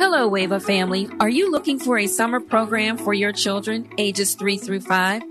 Hello, Wava family. Are you looking for a summer program for your children ages 3 through 5?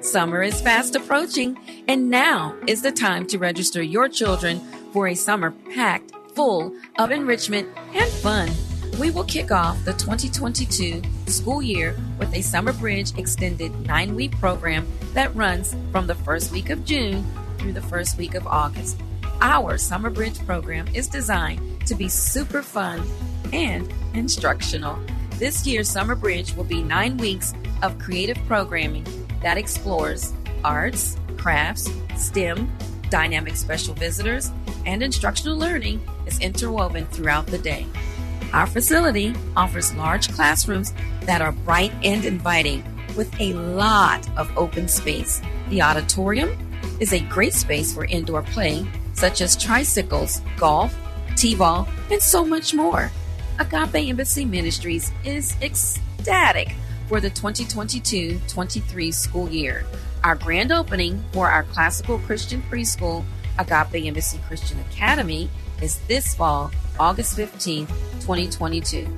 Summer is fast approaching, and now is the time to register your children for a summer packed full of enrichment and fun. We will kick off the 2022 school year with a Summer Bridge extended nine week program that runs from the first week of June through the first week of August. Our Summer Bridge program is designed to be super fun and instructional. This year's Summer Bridge will be nine weeks of creative programming that explores arts, crafts, STEM, dynamic special visitors, and instructional learning is interwoven throughout the day. Our facility offers large classrooms that are bright and inviting with a lot of open space. The auditorium is a great space for indoor play, such as tricycles, golf, t ball, and so much more. Agape Embassy Ministries is ecstatic for the 2022 23 school year. Our grand opening for our classical Christian preschool, Agape Embassy Christian Academy, is this fall, August 15th, 2022.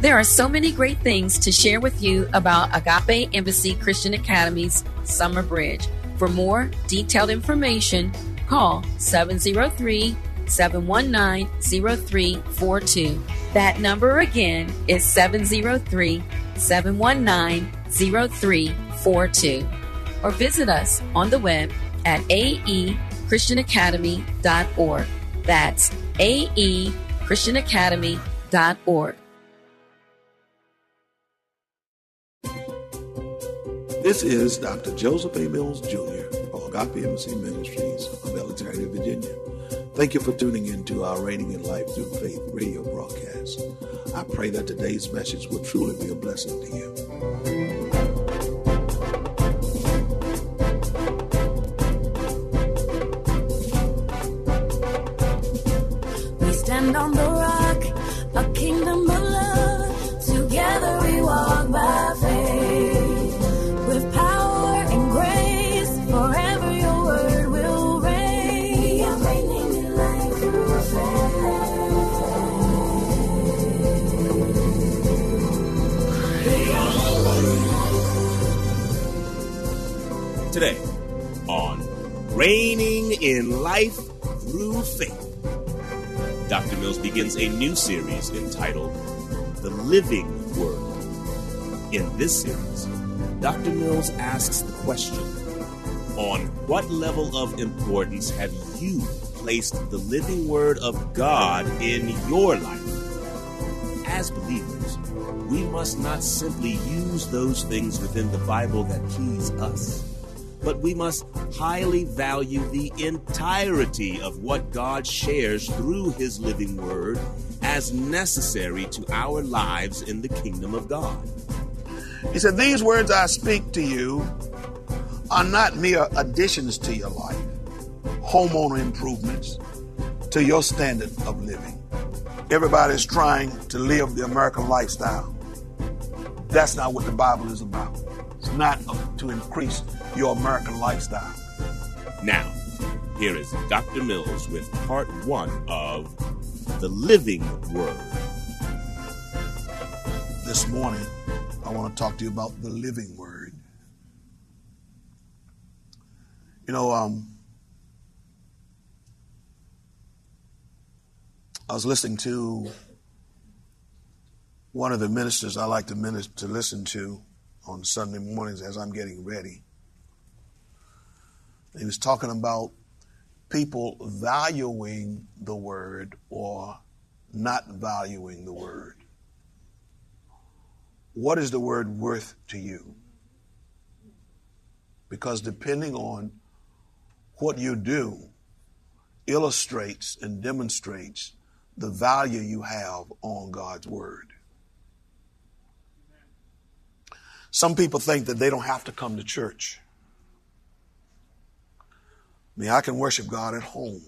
There are so many great things to share with you about Agape Embassy Christian Academy's Summer Bridge. For more detailed information, call 703 719 0342. That number again is 703 719 0342. Or visit us on the web at aechristianacademy.org. That's aechristianacademy.org. This is Dr. Joseph A. Mills Jr. of Agape Embassy Ministries of Alexandria, Virginia. Thank you for tuning in to our Reigning in Life Through Faith radio broadcast. I pray that today's message will truly be a blessing to you. In Life Through Faith, Dr. Mills begins a new series entitled The Living Word. In this series, Dr. Mills asks the question On what level of importance have you placed the living Word of God in your life? As believers, we must not simply use those things within the Bible that please us, but we must highly value the entirety of what God shares through His living Word as necessary to our lives in the kingdom of God. He said, These words I speak to you are not mere additions to your life, homeowner improvements to your standard of living. Everybody's trying to live the American lifestyle. That's not what the Bible is about. It's not to increase your American lifestyle. Now, here is Dr. Mills with part one of The Living Word. This morning, I want to talk to you about the living word. You know, um, I was listening to one of the ministers I like to minister to listen to on Sunday mornings as I'm getting ready. He was talking about people valuing the word or not valuing the word. What is the word worth to you? Because depending on what you do, illustrates and demonstrates the value you have on God's word. Some people think that they don't have to come to church. I mean, I can worship God at home.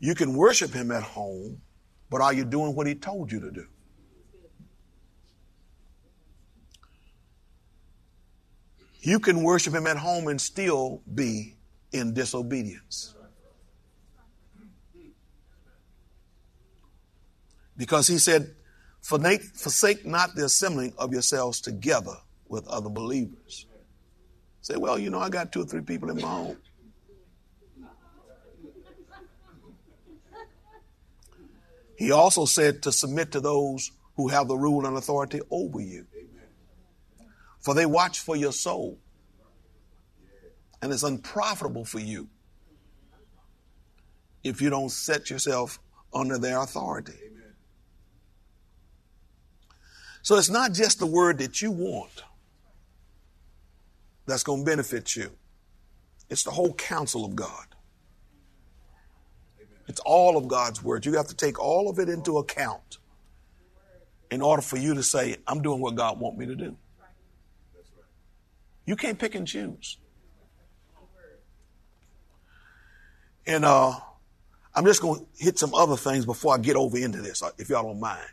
You can worship Him at home, but are you doing what He told you to do? You can worship Him at home and still be in disobedience. Because He said, forsake not the assembling of yourselves together with other believers. Say, well, you know, I got two or three people in my home. He also said to submit to those who have the rule and authority over you. For they watch for your soul. And it's unprofitable for you if you don't set yourself under their authority. So it's not just the word that you want that's going to benefit you, it's the whole counsel of God. It's all of God's word. You have to take all of it into account in order for you to say, I'm doing what God wants me to do. You can't pick and choose. And uh, I'm just going to hit some other things before I get over into this, if y'all don't mind.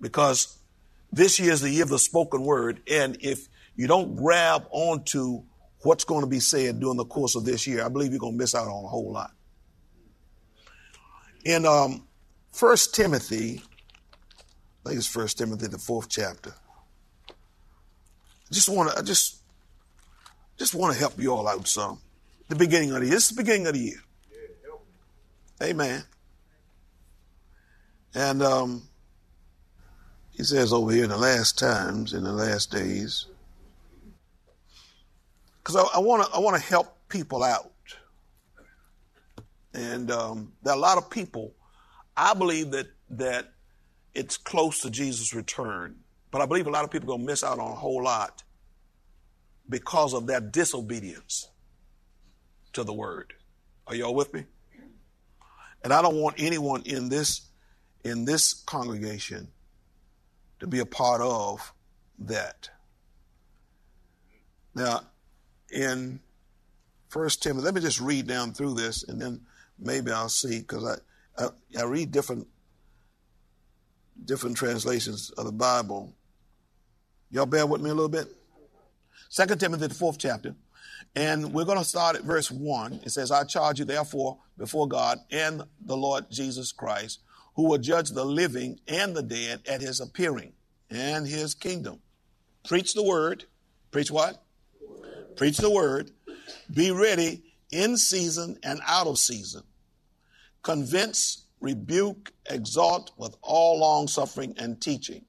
Because this year is the year of the spoken word. And if you don't grab onto what's going to be said during the course of this year, I believe you're going to miss out on a whole lot. In um, 1 Timothy, I think it's 1 Timothy, the fourth chapter. I just want to, I just, just want to help you all out some. The beginning of the year. This is the beginning of the year. Amen. And um, he says over here in the last times, in the last days, because I want to I want to help people out, and um, there are a lot of people. I believe that that it's close to Jesus' return, but I believe a lot of people are going to miss out on a whole lot because of their disobedience to the word. Are y'all with me? And I don't want anyone in this in this congregation to be a part of that. Now, in First Timothy, let me just read down through this, and then maybe I'll see because I, I, I read different different translations of the Bible. Y'all bear with me a little bit. Second Timothy, the fourth chapter, and we're going to start at verse one. It says, "I charge you therefore before God and the Lord Jesus Christ." Who will judge the living and the dead at his appearing and his kingdom. Preach the word. Preach what? Preach the word. Be ready in season and out of season. Convince, rebuke, exhort with all long suffering and teaching.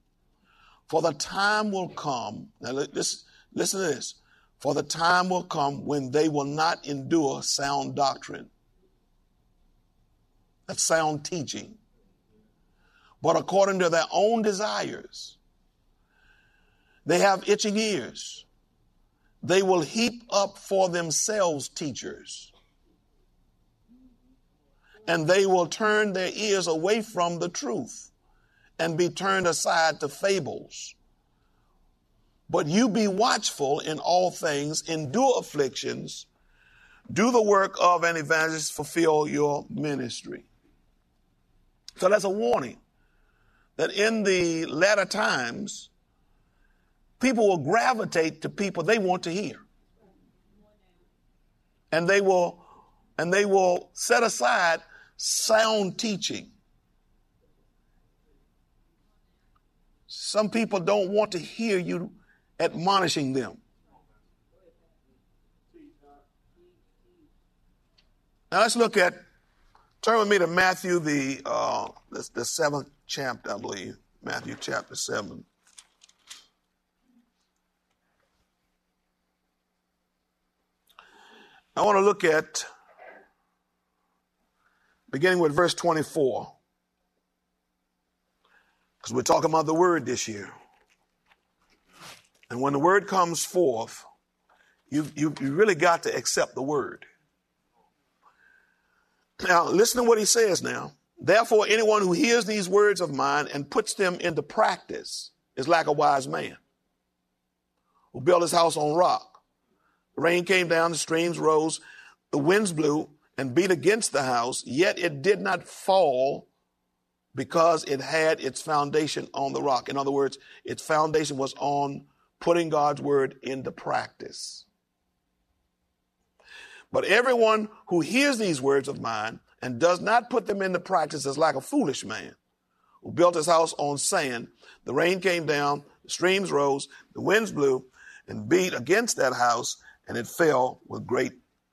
For the time will come, now listen, listen to this. For the time will come when they will not endure sound doctrine. That's sound teaching but according to their own desires. They have itching ears. They will heap up for themselves teachers. And they will turn their ears away from the truth and be turned aside to fables. But you be watchful in all things, endure afflictions, do the work of an evangelist, fulfill your ministry. So that's a warning that in the latter times, people will gravitate to people they want to hear. And they will and they will set aside sound teaching. Some people don't want to hear you admonishing them. Now let's look at, turn with me to Matthew, the, uh, the, the seventh chapter, I believe, Matthew chapter 7. I want to look at, beginning with verse 24, because we're talking about the word this year. And when the word comes forth, you, you, you really got to accept the word. Now, listen to what he says now. Therefore, anyone who hears these words of mine and puts them into practice is like a wise man who built his house on rock. The rain came down, the streams rose, the winds blew and beat against the house, yet it did not fall because it had its foundation on the rock. In other words, its foundation was on putting God's word into practice. But everyone who hears these words of mine and does not put them into practice is like a foolish man who built his house on sand. The rain came down, the streams rose, the winds blew and beat against that house, and it fell with great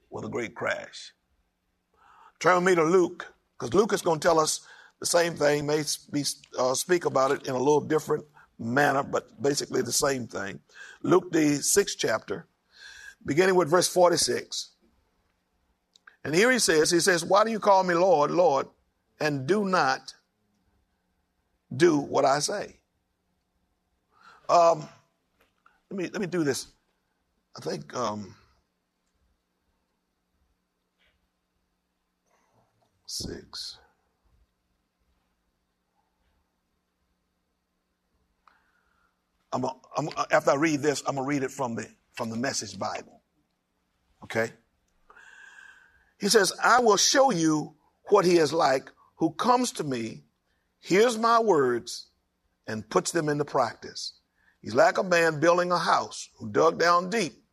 with a great crash. Turn me to Luke, because Luke is going to tell us the same thing, may be, uh, speak about it in a little different manner, but basically the same thing. Luke, the sixth chapter, beginning with verse 46. And here he says, he says, why do you call me Lord, Lord, and do not do what I say? Um, let me, let me do this. I think, um, six. I'm, a, I'm after I read this, I'm gonna read it from the from the Message Bible. Okay. He says, "I will show you what he is like who comes to me, hears my words, and puts them into practice. He's like a man building a house who dug down deep,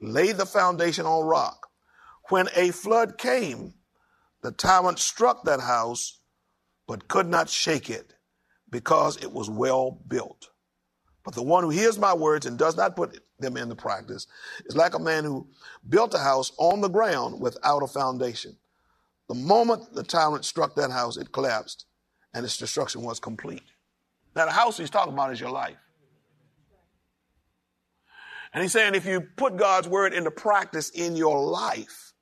laid the foundation on rock. When a flood came, the tyrant struck that house, but could not shake it because it was well built. But the one who hears my words and does not put them into practice is like a man who built a house on the ground without a foundation. The moment the tyrant struck that house, it collapsed and its destruction was complete. Now, the house he's talking about is your life. And he's saying if you put God's word into practice in your life,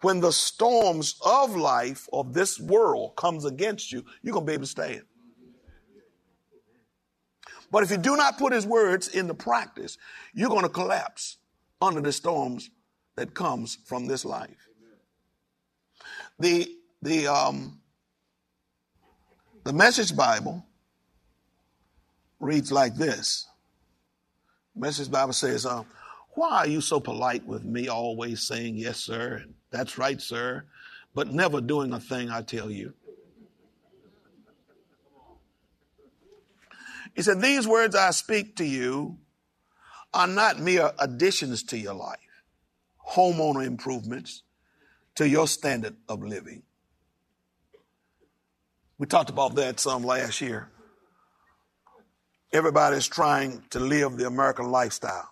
when the storms of life of this world comes against you, you're going to be able to stand. But if you do not put his words into practice, you're going to collapse under the storms that comes from this life. The, the, um, the message Bible reads like this. Message Bible says, uh, why are you so polite with me, always saying yes, sir, that's right, sir, but never doing a thing I tell you? He said, These words I speak to you are not mere additions to your life, homeowner improvements to your standard of living. We talked about that some last year. Everybody's trying to live the American lifestyle.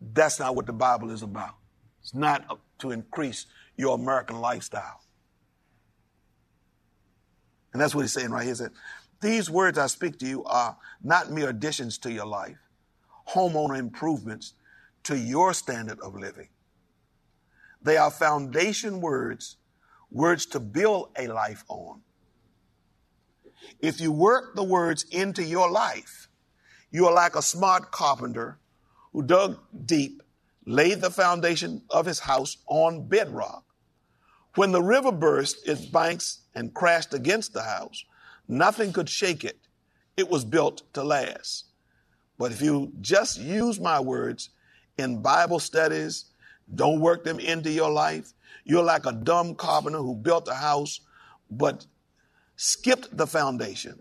That's not what the Bible is about. It's not to increase your American lifestyle. And that's what he's saying right here. He said, these words I speak to you are not mere additions to your life, homeowner improvements to your standard of living. They are foundation words, words to build a life on. If you work the words into your life, you are like a smart carpenter who dug deep, laid the foundation of his house on bedrock. When the river burst its banks and crashed against the house, Nothing could shake it. It was built to last. But if you just use my words in Bible studies, don't work them into your life, you're like a dumb carpenter who built a house but skipped the foundation.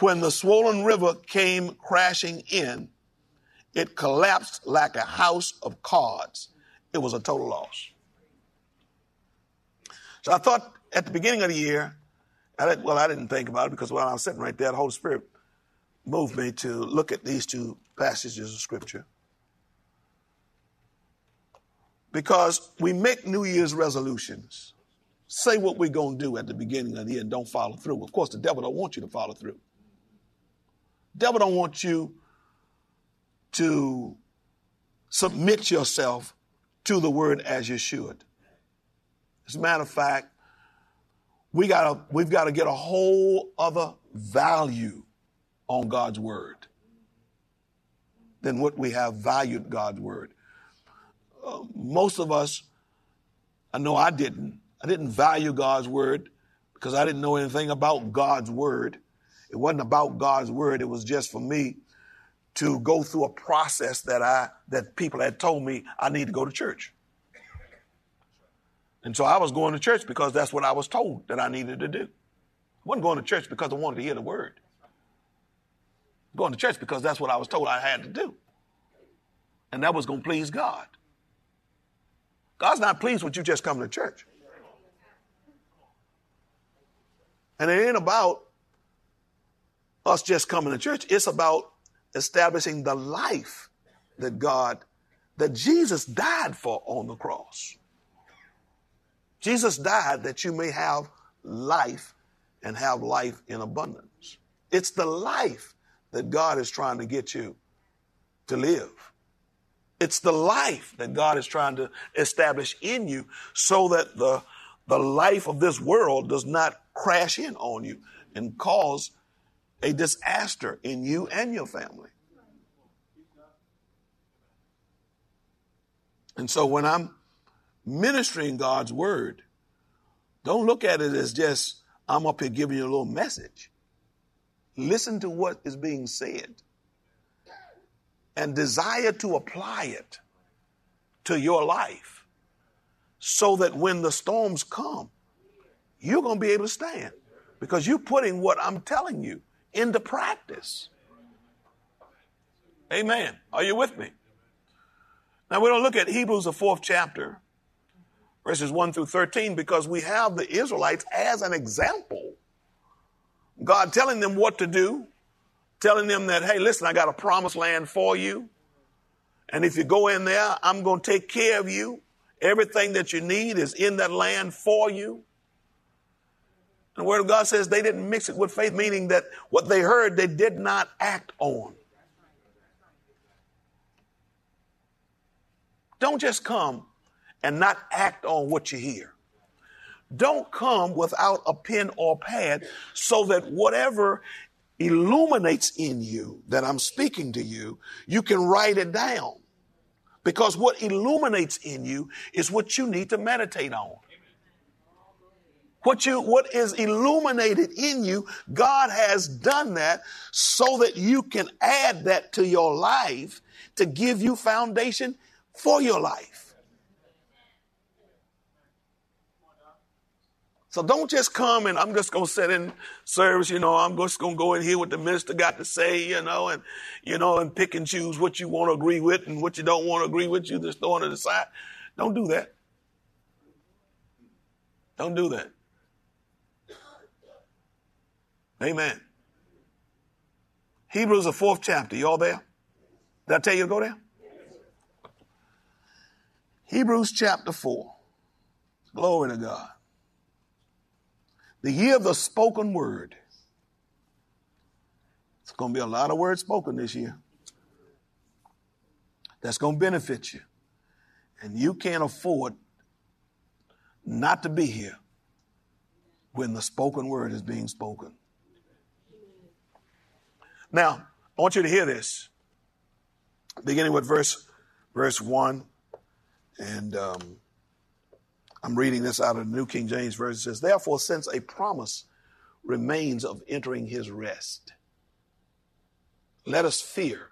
When the swollen river came crashing in, it collapsed like a house of cards. It was a total loss. So I thought at the beginning of the year, I well, I didn't think about it because while I was sitting right there, the Holy Spirit moved me to look at these two passages of Scripture. Because we make New Year's resolutions, say what we're going to do at the beginning of the year and don't follow through. Of course, the devil don't want you to follow through. devil don't want you to submit yourself to the word as you should. As a matter of fact, we gotta, we've got to get a whole other value on God's word than what we have valued God's word. Uh, most of us I know I didn't. I didn't value God's word because I didn't know anything about God's word. It wasn't about God's word. It was just for me to go through a process that I that people had told me I need to go to church. And so I was going to church because that's what I was told that I needed to do. I wasn't going to church because I wanted to hear the word. Going to church because that's what I was told I had to do. And that was going to please God. God's not pleased with you just coming to church. And it ain't about us just coming to church. It's about establishing the life that God, that Jesus died for on the cross. Jesus died that you may have life and have life in abundance. It's the life that God is trying to get you to live. It's the life that God is trying to establish in you so that the, the life of this world does not crash in on you and cause a disaster in you and your family. And so when I'm ministering God's word, don't look at it as just, I'm up here giving you a little message. Listen to what is being said and desire to apply it to your life so that when the storms come, you're going to be able to stand because you're putting what I'm telling you into practice. Amen. Are you with me? Now we're going to look at Hebrews, the fourth chapter, verses 1 through 13, because we have the Israelites as an example. God telling them what to do, telling them that, hey, listen, I got a promised land for you. And if you go in there, I'm going to take care of you. Everything that you need is in that land for you. And the Word of God says they didn't mix it with faith, meaning that what they heard, they did not act on. Don't just come and not act on what you hear. Don't come without a pen or pad so that whatever illuminates in you that I'm speaking to you, you can write it down. Because what illuminates in you is what you need to meditate on. What you, what is illuminated in you, God has done that so that you can add that to your life to give you foundation for your life. So don't just come and I'm just going to sit in service, you know, I'm just going to go in here what the minister got to say, you know, and, you know, and pick and choose what you want to agree with and what you don't want to agree with. You just throw it to the side. Don't do that. Don't do that. Amen. Hebrews, the fourth chapter. You all there? Did I tell you to go there? Hebrews chapter 4. Glory to God. The year of the spoken word. It's going to be a lot of words spoken this year. That's going to benefit you. And you can't afford not to be here when the spoken word is being spoken. Now, I want you to hear this, beginning with verse verse one, and um, I'm reading this out of the New King James Version. It says, Therefore, since a promise remains of entering his rest, let us fear,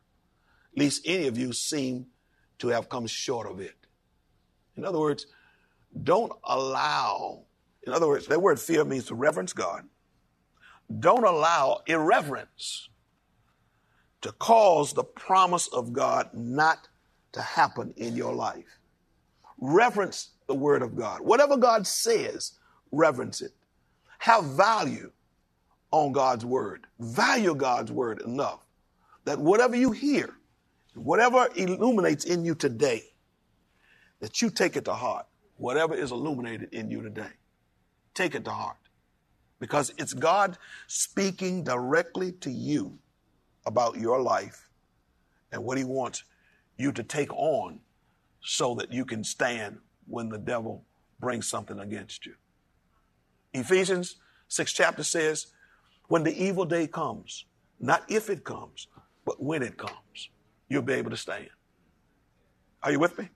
lest any of you seem to have come short of it. In other words, don't allow, in other words, that word fear means to reverence God. Don't allow irreverence to cause the promise of God not to happen in your life. Reverence the word of God. Whatever God says, reverence it. Have value on God's word. Value God's word enough that whatever you hear, whatever illuminates in you today, that you take it to heart. Whatever is illuminated in you today, take it to heart. Because it's God speaking directly to you about your life and what He wants you to take on so that you can stand when the devil brings something against you. Ephesians 6 chapter says, when the evil day comes, not if it comes, but when it comes, you'll be able to stand. Are you with me?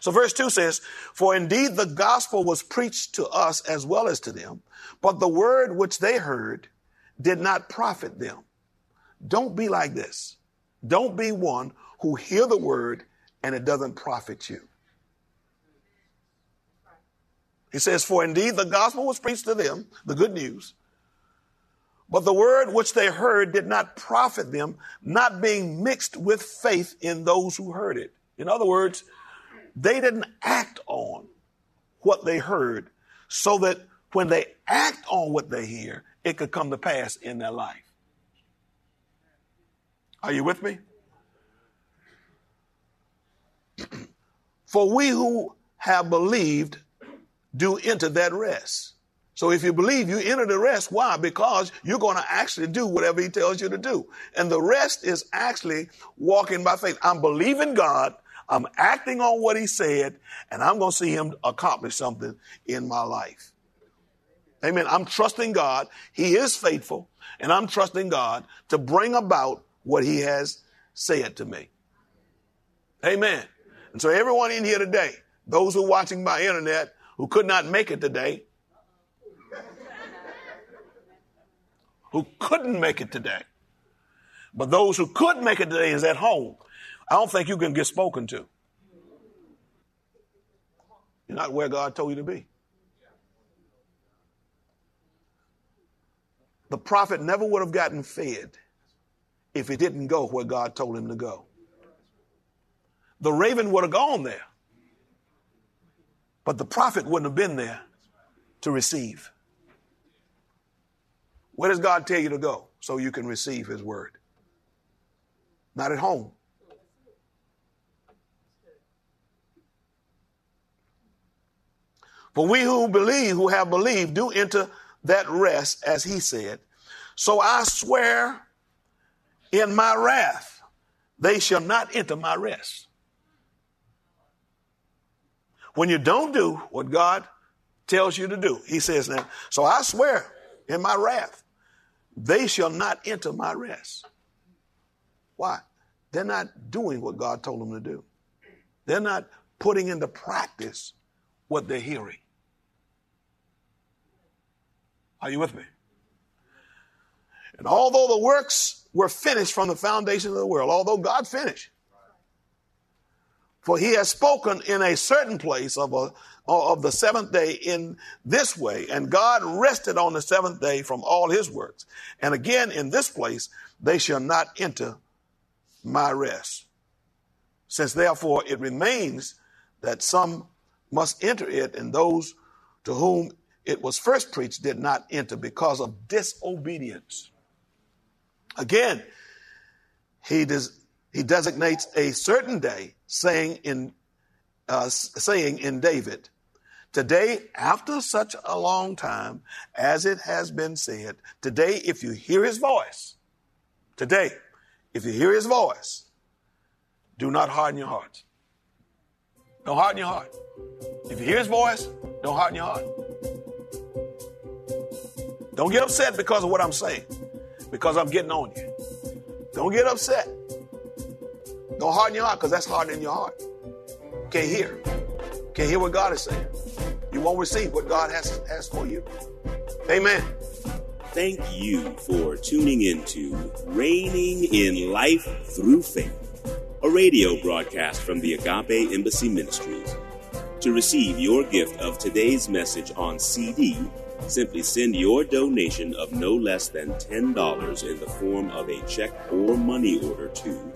So verse 2 says, For indeed the gospel was preached to us as well as to them, but the word which they heard did not profit them. Don't be like this. Don't be one who hear the word and it doesn't profit you. He says, For indeed the gospel was preached to them, the good news, but the word which they heard did not profit them, not being mixed with faith in those who heard it. In other words, they didn't act on what they heard so that when they act on what they hear, it could come to pass in their life. Are you with me? For we who have believed do enter that rest. So if you believe, you enter the rest. Why? Because you're going to actually do whatever he tells you to do. And the rest is actually walking by faith. I'm believing God. I'm acting on what he said, and I'm going to see him accomplish something in my life. Amen. I'm trusting God. He is faithful, and I'm trusting God to bring about what he has said to me. Amen. And so everyone in here today, those who are watching by internet who could not make it today, who couldn't make it today, but those who could make it today is at home. I don't think you can get spoken to. You're not where God told you to be. The prophet never would have gotten fed if he didn't go where God told him to go. The raven would have gone there, but the prophet wouldn't have been there to receive. Where does God tell you to go so you can receive his word? Not at home. For we who believe, who have believed, do enter that rest, as he said. So I swear in my wrath, they shall not enter my rest. When you don't do what God tells you to do, he says now, so I swear in my wrath, they shall not enter my rest. Why? They're not doing what God told them to do. They're not putting into practice what they're hearing. Are you with me? And although the works were finished from the foundation of the world, although God finished, for he has spoken in a certain place of, a, of the seventh day in this way, and God rested on the seventh day from all his works. And again, in this place, they shall not enter my rest. Since therefore it remains that some must enter it, and those to whom it was first preached did not enter because of disobedience. Again, he, does, he designates a certain day, saying in, uh, saying in David, Today, after such a long time, as it has been said, today, if you hear his voice, today, if you hear his voice, do not harden your heart. Don't harden your heart. If you hear his voice, don't harden your heart. Don't get upset because of what I'm saying, because I'm getting on you. Don't get upset. Don't harden your heart because that's hardening your heart. Can't hear. Can't hear what God is saying. You won't receive what God has, has for you. Amen. Thank you for tuning into Reigning in Life Through Faith, a radio broadcast from the Agape Embassy Ministries. To receive your gift of today's message on CD, Simply send your donation of no less than $10 in the form of a check or money order to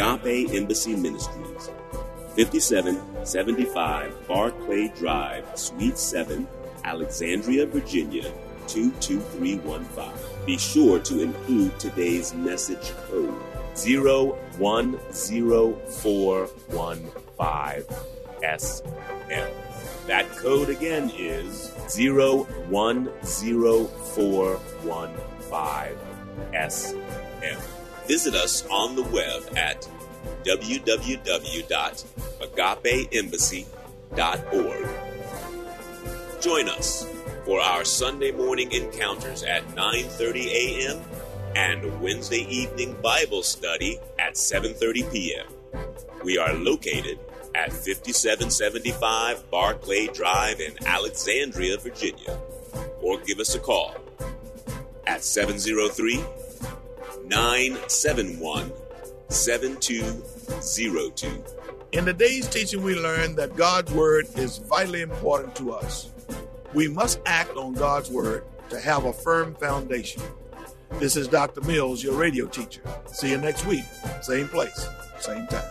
Agape Embassy Ministries, 5775 Barclay Drive, Suite 7, Alexandria, Virginia, 22315. Be sure to include today's message code 010415SM. That code again is 010415SM. Visit us on the web at www.agapeembassy.org. Join us for our Sunday morning encounters at 9:30 a.m. and Wednesday evening Bible study at 7:30 p.m. We are located at 5775 Barclay Drive in Alexandria, Virginia, or give us a call at 703 971 7202. In today's teaching, we learned that God's Word is vitally important to us. We must act on God's Word to have a firm foundation. This is Dr. Mills, your radio teacher. See you next week, same place, same time.